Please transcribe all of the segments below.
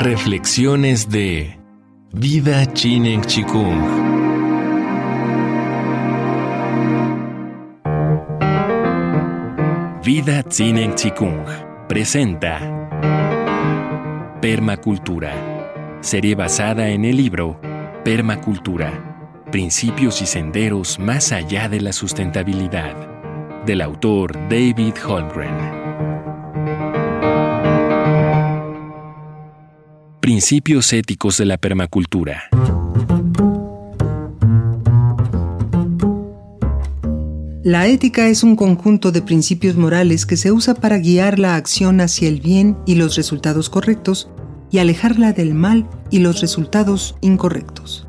Reflexiones de Vida Chinen Chikung. Vida Chinen Chikung presenta Permacultura, serie basada en el libro Permacultura, Principios y Senderos más allá de la sustentabilidad, del autor David Holmgren. Principios éticos de la permacultura. La ética es un conjunto de principios morales que se usa para guiar la acción hacia el bien y los resultados correctos y alejarla del mal y los resultados incorrectos.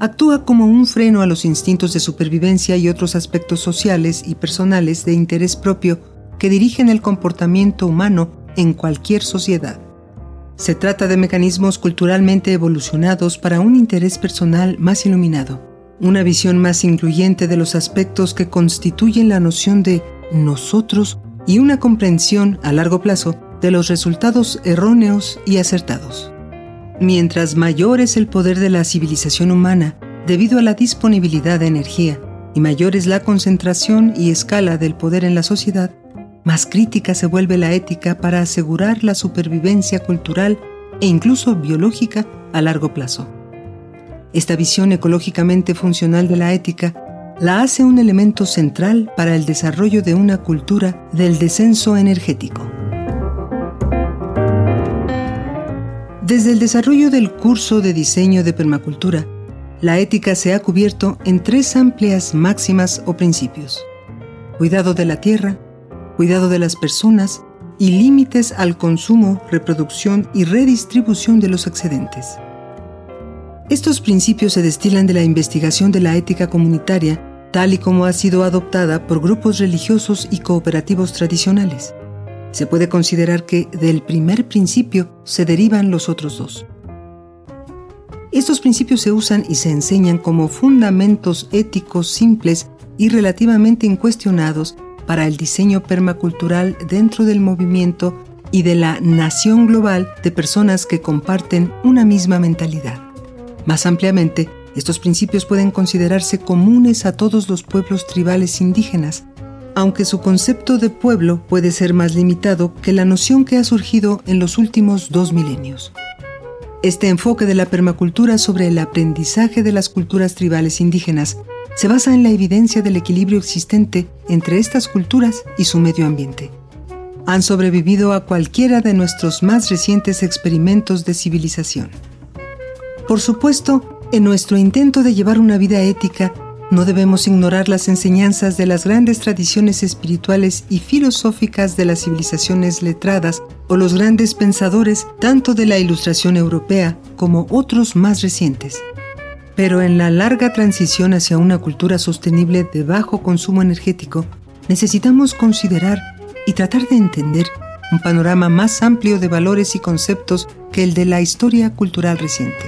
Actúa como un freno a los instintos de supervivencia y otros aspectos sociales y personales de interés propio que dirigen el comportamiento humano en cualquier sociedad. Se trata de mecanismos culturalmente evolucionados para un interés personal más iluminado, una visión más incluyente de los aspectos que constituyen la noción de nosotros y una comprensión a largo plazo de los resultados erróneos y acertados. Mientras mayor es el poder de la civilización humana debido a la disponibilidad de energía y mayor es la concentración y escala del poder en la sociedad, más crítica se vuelve la ética para asegurar la supervivencia cultural e incluso biológica a largo plazo. Esta visión ecológicamente funcional de la ética la hace un elemento central para el desarrollo de una cultura del descenso energético. Desde el desarrollo del curso de diseño de permacultura, la ética se ha cubierto en tres amplias máximas o principios. Cuidado de la tierra, cuidado de las personas y límites al consumo, reproducción y redistribución de los excedentes. Estos principios se destilan de la investigación de la ética comunitaria, tal y como ha sido adoptada por grupos religiosos y cooperativos tradicionales. Se puede considerar que del primer principio se derivan los otros dos. Estos principios se usan y se enseñan como fundamentos éticos simples y relativamente incuestionados para el diseño permacultural dentro del movimiento y de la nación global de personas que comparten una misma mentalidad. Más ampliamente, estos principios pueden considerarse comunes a todos los pueblos tribales indígenas, aunque su concepto de pueblo puede ser más limitado que la noción que ha surgido en los últimos dos milenios. Este enfoque de la permacultura sobre el aprendizaje de las culturas tribales indígenas se basa en la evidencia del equilibrio existente entre estas culturas y su medio ambiente. Han sobrevivido a cualquiera de nuestros más recientes experimentos de civilización. Por supuesto, en nuestro intento de llevar una vida ética, no debemos ignorar las enseñanzas de las grandes tradiciones espirituales y filosóficas de las civilizaciones letradas o los grandes pensadores tanto de la Ilustración europea como otros más recientes. Pero en la larga transición hacia una cultura sostenible de bajo consumo energético, necesitamos considerar y tratar de entender un panorama más amplio de valores y conceptos que el de la historia cultural reciente.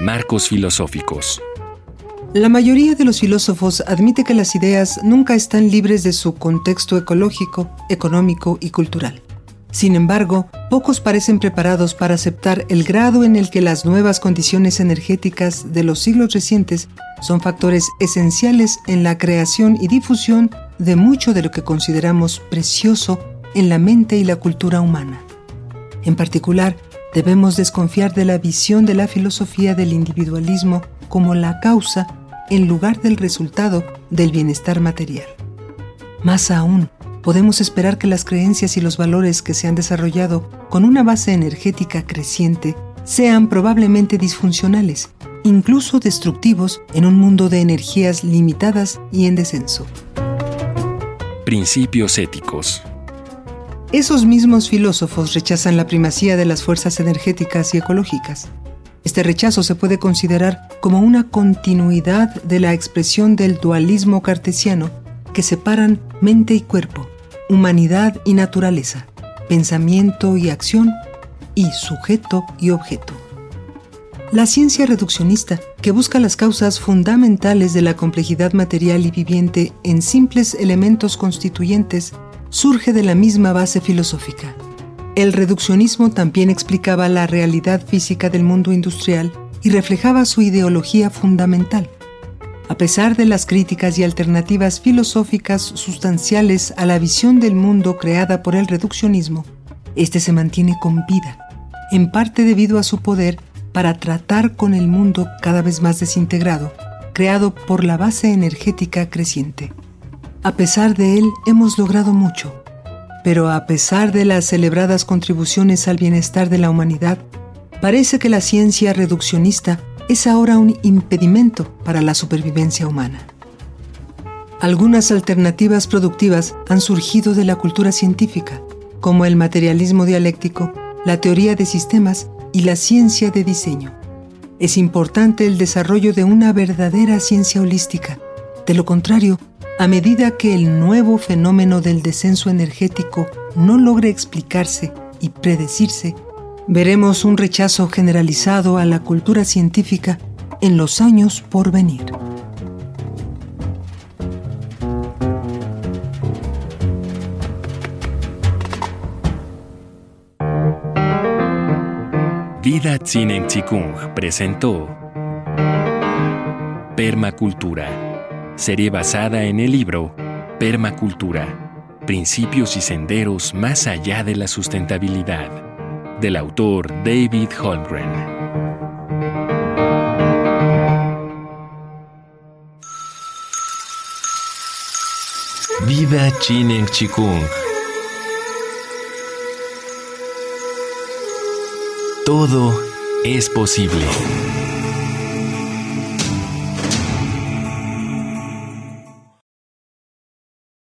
Marcos filosóficos. La mayoría de los filósofos admite que las ideas nunca están libres de su contexto ecológico, económico y cultural. Sin embargo, pocos parecen preparados para aceptar el grado en el que las nuevas condiciones energéticas de los siglos recientes son factores esenciales en la creación y difusión de mucho de lo que consideramos precioso en la mente y la cultura humana. En particular, debemos desconfiar de la visión de la filosofía del individualismo como la causa en lugar del resultado del bienestar material. Más aún, podemos esperar que las creencias y los valores que se han desarrollado con una base energética creciente sean probablemente disfuncionales, incluso destructivos en un mundo de energías limitadas y en descenso. Principios éticos. Esos mismos filósofos rechazan la primacía de las fuerzas energéticas y ecológicas. Este rechazo se puede considerar como una continuidad de la expresión del dualismo cartesiano que separan mente y cuerpo, humanidad y naturaleza, pensamiento y acción, y sujeto y objeto. La ciencia reduccionista, que busca las causas fundamentales de la complejidad material y viviente en simples elementos constituyentes, surge de la misma base filosófica. el reduccionismo también explicaba la realidad física del mundo industrial y reflejaba su ideología fundamental. A pesar de las críticas y alternativas filosóficas sustanciales a la visión del mundo creada por el reduccionismo, este se mantiene con vida, en parte debido a su poder para tratar con el mundo cada vez más desintegrado, creado por la base energética creciente. A pesar de él, hemos logrado mucho, pero a pesar de las celebradas contribuciones al bienestar de la humanidad, parece que la ciencia reduccionista es ahora un impedimento para la supervivencia humana. Algunas alternativas productivas han surgido de la cultura científica, como el materialismo dialéctico, la teoría de sistemas y la ciencia de diseño. Es importante el desarrollo de una verdadera ciencia holística. De lo contrario, a medida que el nuevo fenómeno del descenso energético no logre explicarse y predecirse, veremos un rechazo generalizado a la cultura científica en los años por venir. Vida Tsinen Chikung presentó Permacultura, serie basada en el libro Permacultura, principios y senderos más allá de la sustentabilidad, del autor David Holmgren. Vida Chinen Chikung Todo es posible.